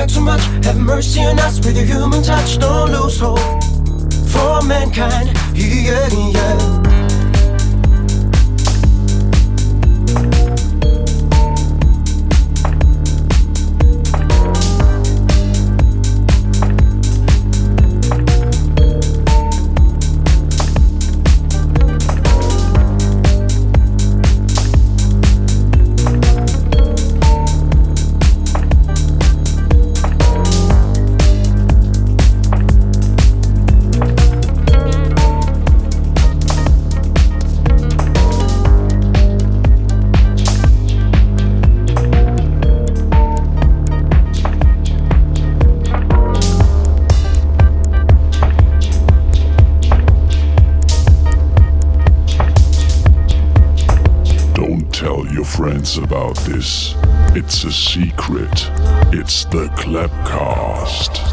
try too much. Have mercy on us with your human touch. Don't lose hope for mankind. Yeah, yeah. Friends about this. It's a secret. It's the Clapcast.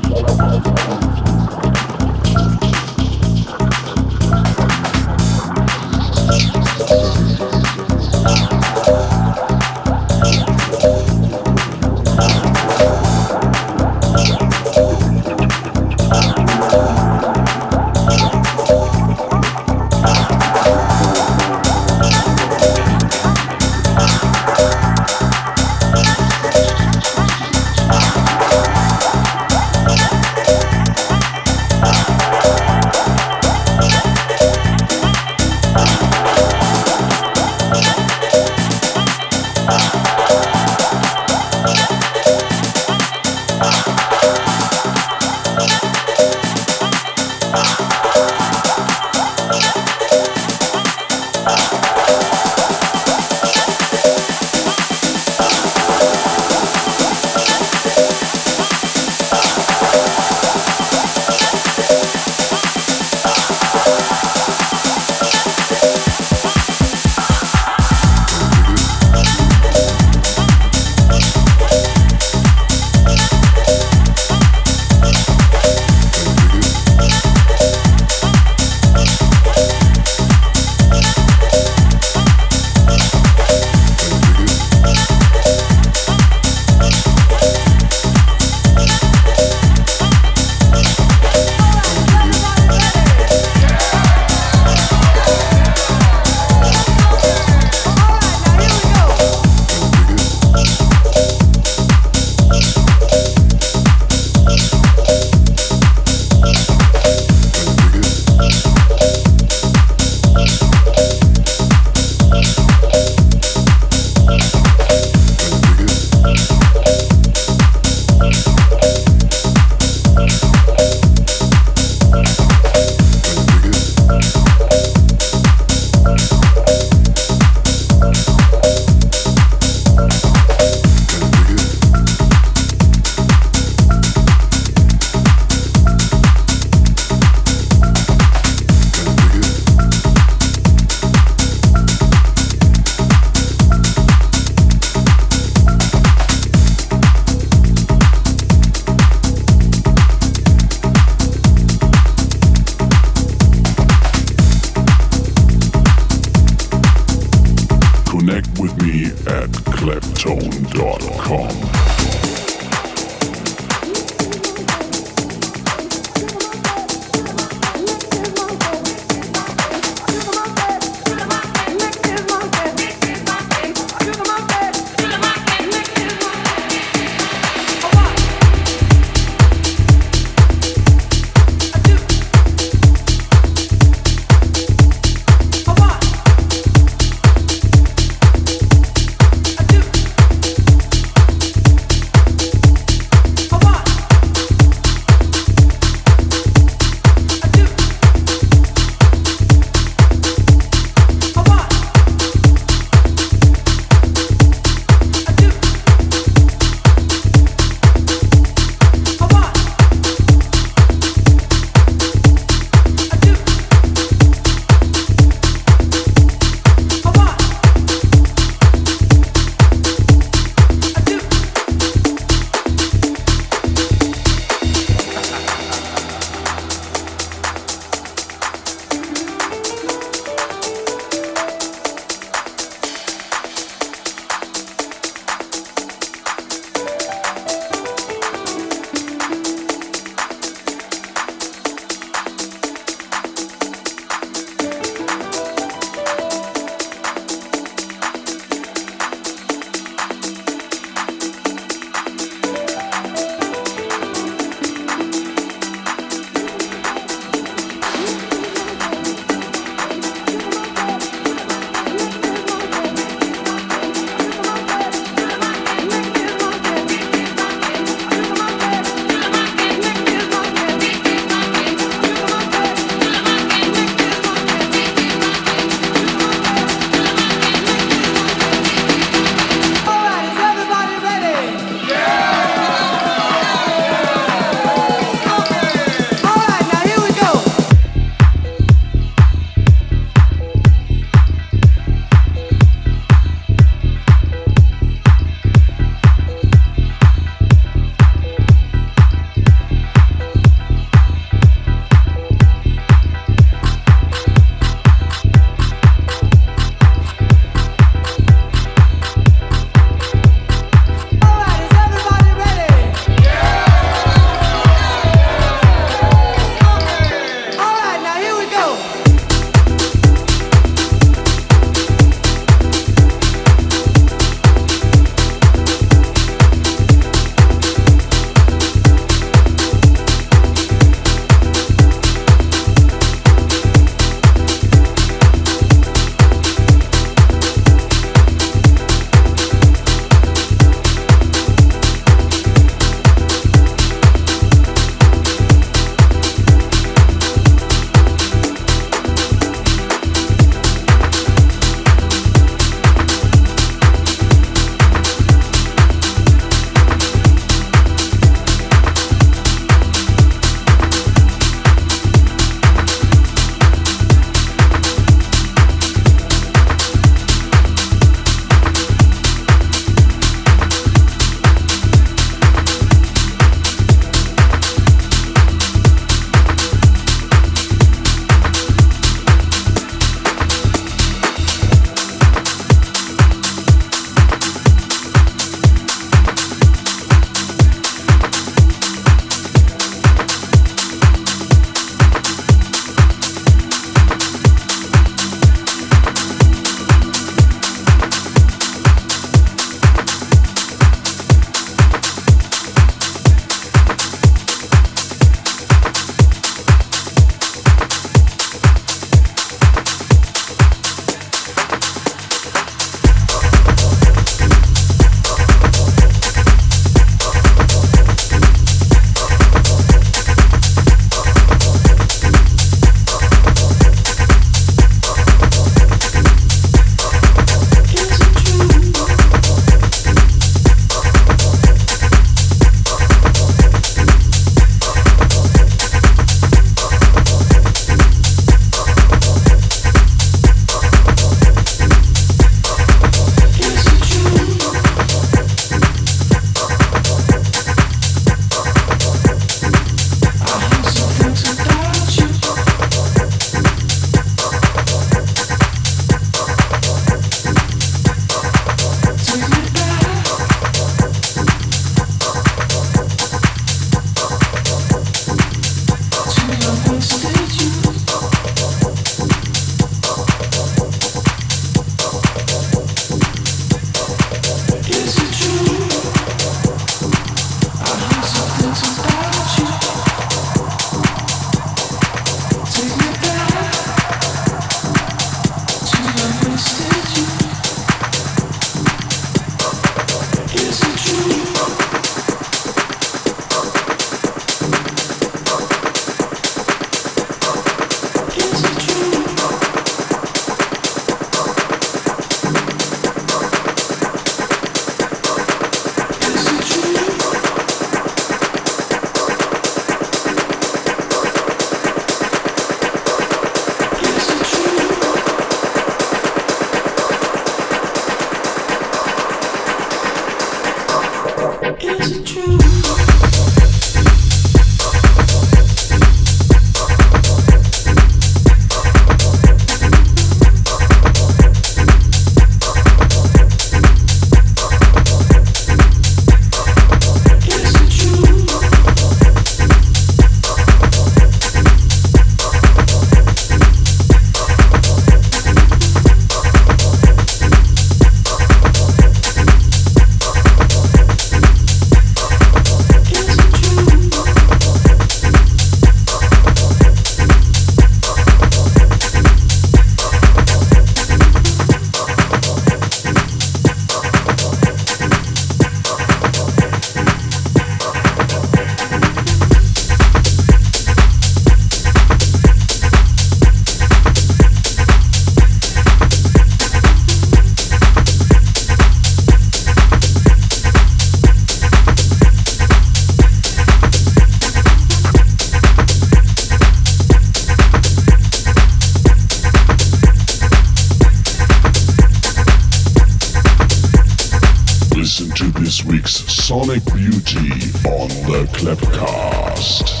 Sonic Beauty on the Clapcast.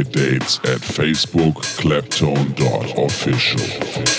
Dates at Facebook claptone.official.